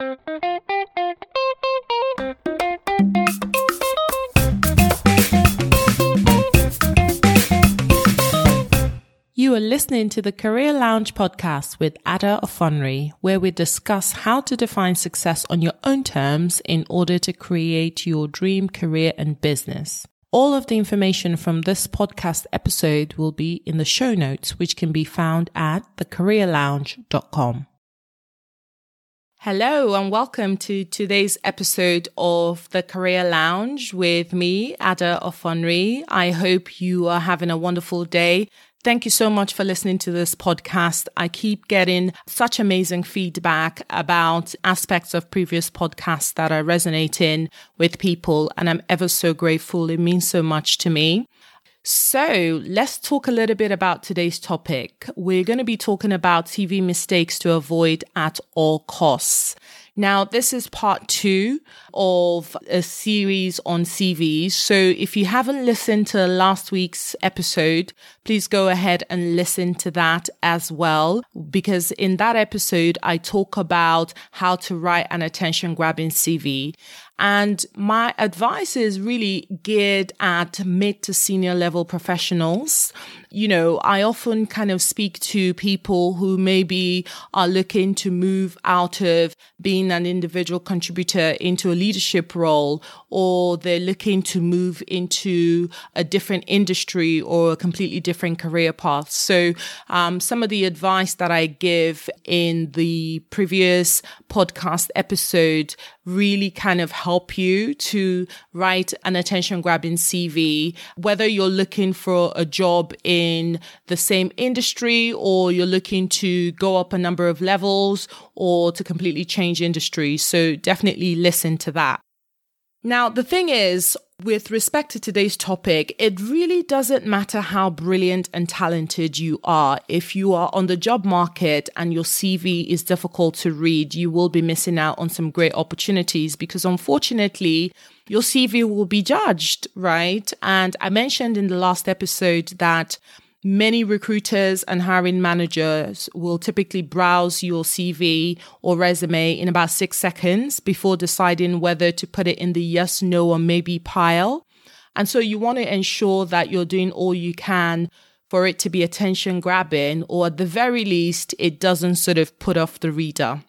You are listening to the Career Lounge podcast with Ada Offonry, where we discuss how to define success on your own terms in order to create your dream career and business. All of the information from this podcast episode will be in the show notes, which can be found at thecareerlounge.com. Hello and welcome to today's episode of the Career Lounge with me, Ada Offonry. I hope you are having a wonderful day Thank you so much for listening to this podcast. I keep getting such amazing feedback about aspects of previous podcasts that are resonating with people, and I'm ever so grateful. It means so much to me. So let's talk a little bit about today's topic. We're going to be talking about CV mistakes to avoid at all costs. Now, this is part two of a series on CVs. So if you haven't listened to last week's episode, please go ahead and listen to that as well. Because in that episode, I talk about how to write an attention grabbing CV. And my advice is really geared at mid to senior level professionals. You know, I often kind of speak to people who maybe are looking to move out of being an individual contributor into a leadership role, or they're looking to move into a different industry or a completely different career path. So, um, some of the advice that I give in the previous podcast episode really kind of help you to write an attention grabbing CV, whether you're looking for a job in the same industry or you're looking to go up a number of levels or to completely change industry. So definitely listen to that. Now, the thing is, with respect to today's topic, it really doesn't matter how brilliant and talented you are. If you are on the job market and your CV is difficult to read, you will be missing out on some great opportunities because unfortunately, your CV will be judged, right? And I mentioned in the last episode that Many recruiters and hiring managers will typically browse your CV or resume in about six seconds before deciding whether to put it in the yes, no, or maybe pile. And so you want to ensure that you're doing all you can for it to be attention grabbing, or at the very least, it doesn't sort of put off the reader.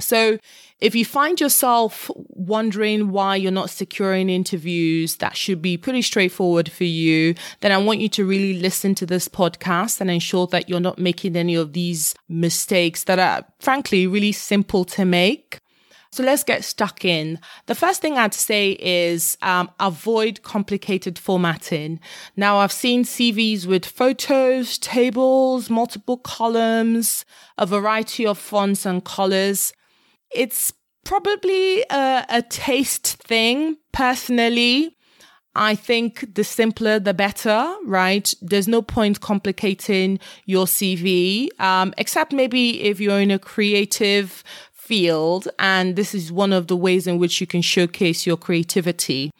So if you find yourself wondering why you're not securing interviews, that should be pretty straightforward for you. Then I want you to really listen to this podcast and ensure that you're not making any of these mistakes that are frankly really simple to make. So let's get stuck in. The first thing I'd say is um, avoid complicated formatting. Now, I've seen CVs with photos, tables, multiple columns, a variety of fonts and colors. It's probably a, a taste thing. Personally, I think the simpler the better, right? There's no point complicating your CV, um, except maybe if you're in a creative field, and this is one of the ways in which you can showcase your creativity.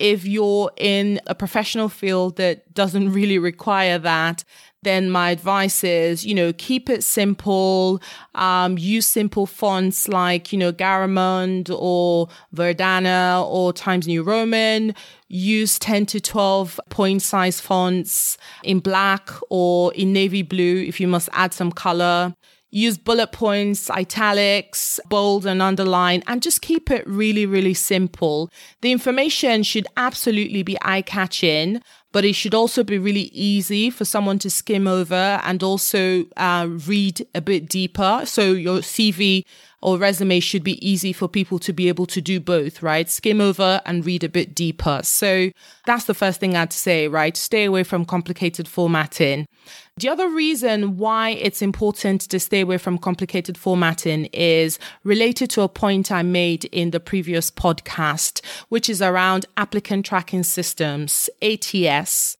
If you're in a professional field that doesn't really require that, then my advice is, you know, keep it simple. Um, use simple fonts like, you know, Garamond or Verdana or Times New Roman. Use 10 to 12 point size fonts in black or in navy blue if you must add some color. Use bullet points, italics, bold and underline, and just keep it really, really simple. The information should absolutely be eye catching but it should also be really easy for someone to skim over and also uh, read a bit deeper. So your CV or resume should be easy for people to be able to do both, right? Skim over and read a bit deeper. So that's the first thing I'd say, right? Stay away from complicated formatting. The other reason why it's important to stay away from complicated formatting is related to a point I made in the previous podcast, which is around applicant tracking systems, ATS.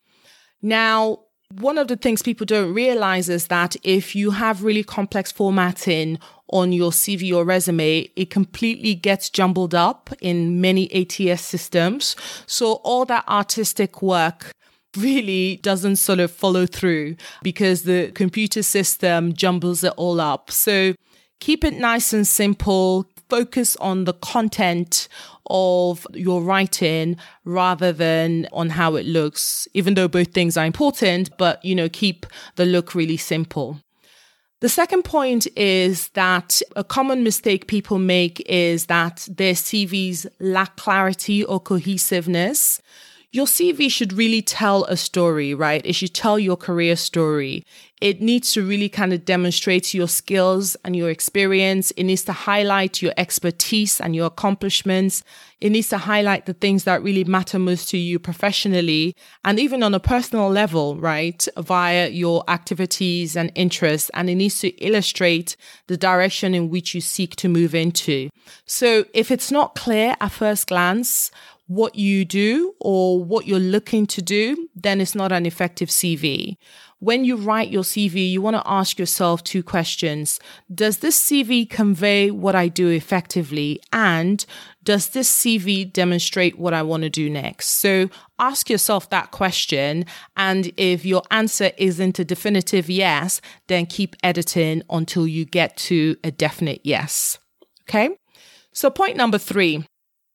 Now, one of the things people don't realize is that if you have really complex formatting on your CV or resume, it completely gets jumbled up in many ATS systems. So all that artistic work really doesn't sort of follow through because the computer system jumbles it all up. So keep it nice and simple. focus on the content of your writing rather than on how it looks, even though both things are important, but, you know, keep the look really simple. The second point is that a common mistake people make is that their CVs lack clarity or cohesiveness your CV should really tell a story, right? It should tell your career story. It needs to really kind of demonstrate your skills and your experience. It needs to highlight your expertise and your accomplishments. It needs to highlight the things that really matter most to you professionally and even on a personal level, right? Via your activities and interests. And it needs to illustrate the direction in which you seek to move into. So if it's not clear at first glance, what you do or what you're looking to do, then it's not an effective CV. When you write your CV, you want to ask yourself two questions. Does this CV convey what I do effectively? And does this CV demonstrate what I want to do next? So ask yourself that question. And if your answer isn't a definitive yes, then keep editing until you get to a definite yes. Okay. So point number three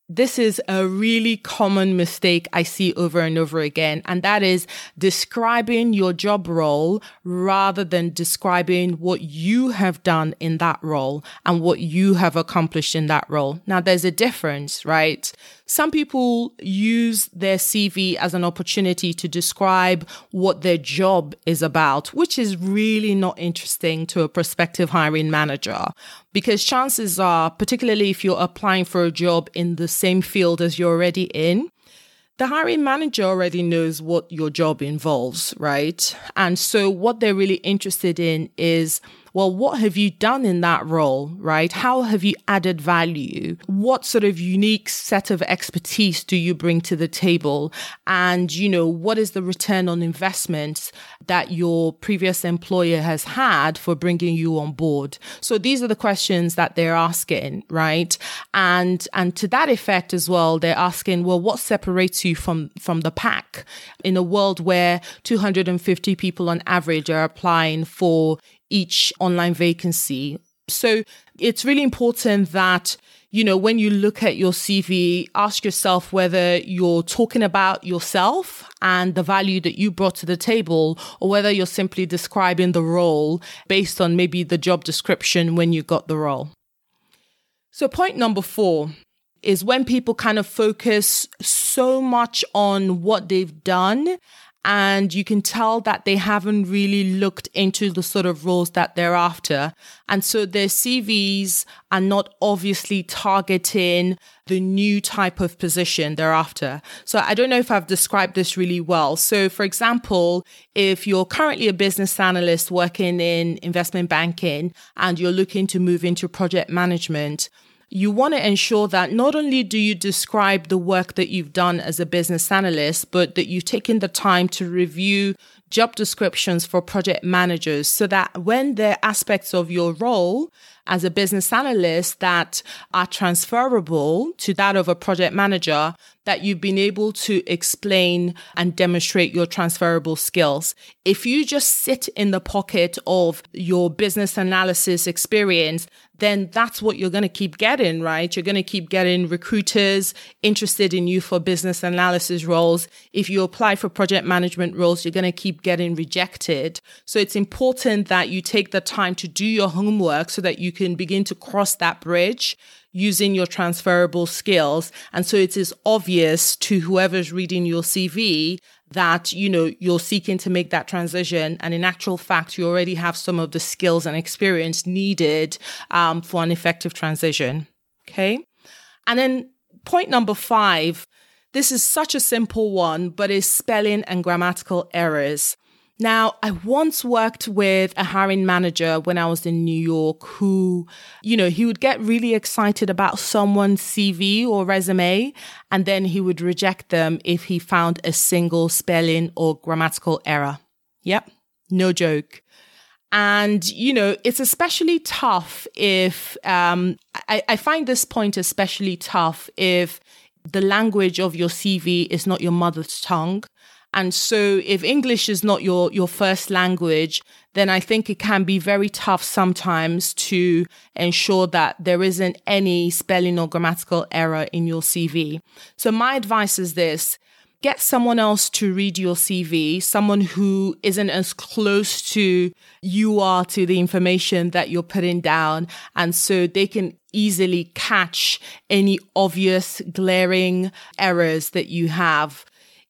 this is a really common mistake I see over and over again, and that is describing your job role rather than describing what you have done in that role and what you have accomplished in that role. Now, there's a difference, right? Some people use their CV as an opportunity to describe what their job is about, which is really not interesting to a prospective hiring manager because chances are, particularly if you're applying for a job in the same field as you're already in, the hiring manager already knows what your job involves, right? And so what they're really interested in is well, what have you done in that role, right? How have you added value? What sort of unique set of expertise do you bring to the table? And, you know, what is the return on investment that your previous employer has had for bringing you on board? So these are the questions that they're asking, right? And, and to that effect as well, they're asking, well, what separates you from, from the pack in a world where 250 people on average are applying for each online vacancy. So it's really important that you know, when you look at your CV, ask yourself whether you're talking about yourself and the value that you brought to the table, or whether you're simply describing the role based on maybe the job description when you got the role. So, point number four is when people kind of focus so much on what they've done and you can tell that they haven't really looked into the sort of roles that they're after. And so their CVs are not obviously targeting the new type of position they're after. So I don't know if I've described this really well. So for example, if you're currently a business analyst working in investment banking and you're looking to move into project management, you want to ensure that not only do you describe the work that you've done as a business analyst, but that you've taken the time to review job descriptions for project managers so that when there are aspects of your role as a business analyst that are transferable to that of a project manager, that you've been able to explain and demonstrate your transferable skills. If you just sit in the pocket of your business analysis experience, then that's what you're going to keep getting, right? You're going to keep getting recruiters interested in you for business analysis roles. If you apply for project management roles, you're going to keep getting rejected. So it's important that you take the time to do your homework so that you can begin to cross that bridge using your transferable skills. And so it is obvious to whoever's reading your CV that, you know, you're seeking to make that transition. And in actual fact, you already have some of the skills and experience needed um, for an effective transition. Okay. And then point number five, this is such a simple one, but is spelling and grammatical errors. Now, I once worked with a hiring manager when I was in New York who, you know, he would get really excited about someone's CV or resume, and then he would reject them if he found a single spelling or grammatical error. Yep, no joke. And, you know, it's especially tough if, um, I, I find this point especially tough if the language of your CV is not your mother's tongue And so if English is not your, your first language, then I think it can be very tough sometimes to ensure that there isn't any spelling or grammatical error in your CV. So my advice is this. Get someone else to read your CV, someone who isn't as close to you are to the information that you're putting down. And so they can easily catch any obvious glaring errors that you have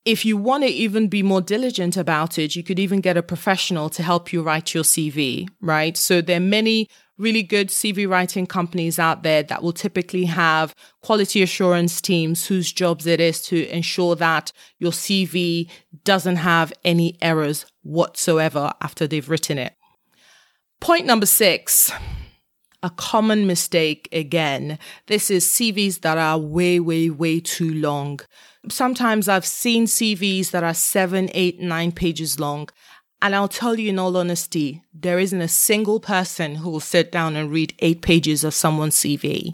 if you want to even be more diligent about it, you could even get a professional to help you write your CV, right? So there are many really good CV writing companies out there that will typically have quality assurance teams whose jobs it is to ensure that your CV doesn't have any errors whatsoever after they've written it. Point number six. A common mistake again. This is CVs that are way, way, way too long sometimes I've seen CVs that are seven, eight, nine pages long. And I'll tell you in all honesty, there isn't a single person who will sit down and read eight pages of someone's CV.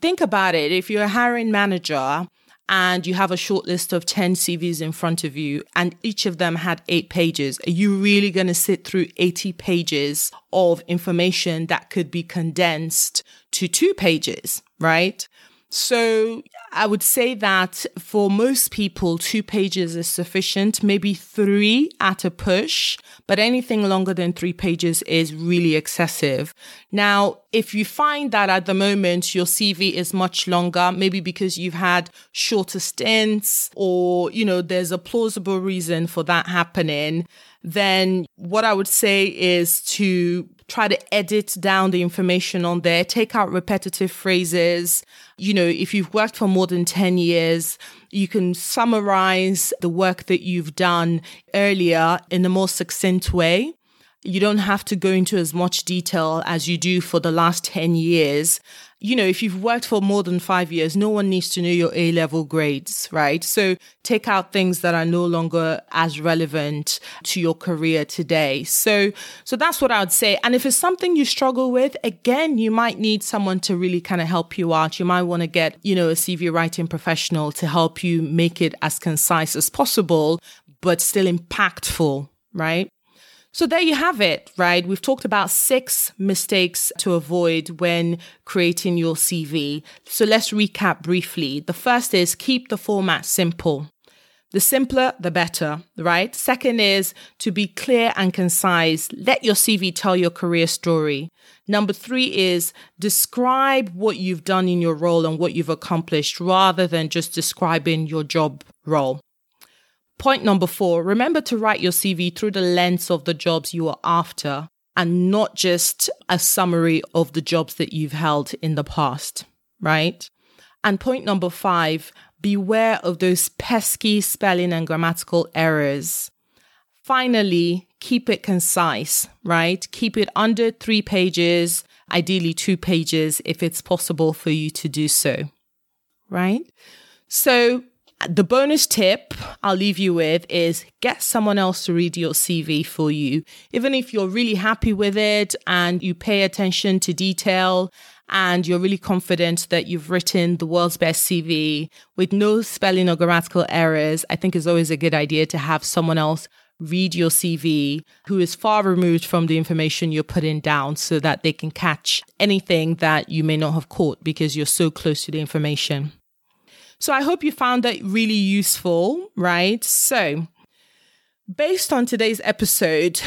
Think about it. If you're a hiring manager and you have a short list of 10 CVs in front of you and each of them had eight pages, are you really going to sit through 80 pages of information that could be condensed to two pages, right? So I would say that for most people, two pages is sufficient, maybe three at a push, but anything longer than three pages is really excessive. Now, if you find that at the moment your CV is much longer, maybe because you've had shorter stints or, you know, there's a plausible reason for that happening, then what I would say is to try to edit down the information on there, take out repetitive phrases. You know, if you've worked for more than 10 years, you can summarize the work that you've done earlier in a more succinct way. You don't have to go into as much detail as you do for the last 10 years you know, if you've worked for more than five years, no one needs to know your A level grades, right? So take out things that are no longer as relevant to your career today. So, so that's what I would say. And if it's something you struggle with, again, you might need someone to really kind of help you out. You might want to get, you know, a CV writing professional to help you make it as concise as possible, but still impactful, right? So there you have it, right? We've talked about six mistakes to avoid when creating your CV. So let's recap briefly. The first is keep the format simple. The simpler, the better, right? Second is to be clear and concise. Let your CV tell your career story. Number three is describe what you've done in your role and what you've accomplished rather than just describing your job role. Point number four, remember to write your CV through the lens of the jobs you are after and not just a summary of the jobs that you've held in the past, right? And point number five, beware of those pesky spelling and grammatical errors. Finally, keep it concise, right? Keep it under three pages, ideally two pages if it's possible for you to do so, right? So the bonus tip I'll leave you with is get someone else to read your CV for you. Even if you're really happy with it and you pay attention to detail and you're really confident that you've written the world's best CV with no spelling or grammatical errors, I think it's always a good idea to have someone else read your CV who is far removed from the information you're putting down so that they can catch anything that you may not have caught because you're so close to the information. So I hope you found that really useful, right? So, based on today's episode,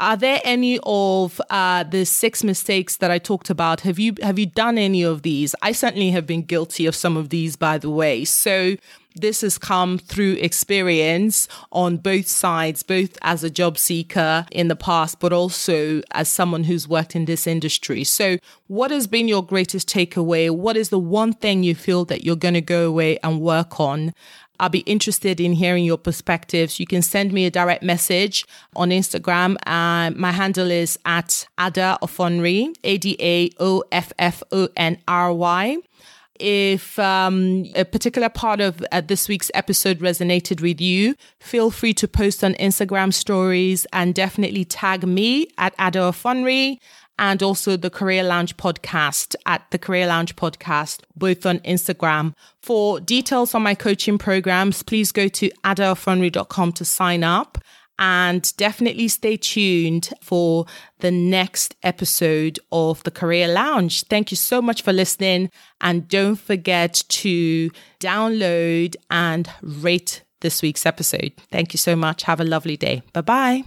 are there any of uh, the six mistakes that I talked about? Have you have you done any of these? I certainly have been guilty of some of these, by the way. So this has come through experience on both sides, both as a job seeker in the past, but also as someone who's worked in this industry. So what has been your greatest takeaway? What is the one thing you feel that you're going to go away and work on? I'll be interested in hearing your perspectives. You can send me a direct message on Instagram. Uh, my handle is at Ada Offonry, A D A O F F O N R Y. If um, a particular part of uh, this week's episode resonated with you, feel free to post on Instagram stories and definitely tag me at Ada and also the Career Lounge podcast at the Career Lounge podcast, both on Instagram. For details on my coaching programs, please go to adaoffonry.com to sign up and definitely stay tuned for the next episode of the Career Lounge. Thank you so much for listening. And don't forget to download and rate this week's episode. Thank you so much. Have a lovely day. Bye bye.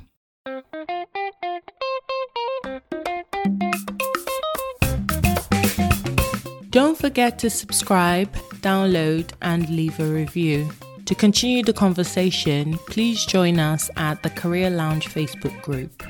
Don't forget to subscribe, download, and leave a review. To continue the conversation, please join us at the Career Lounge Facebook group.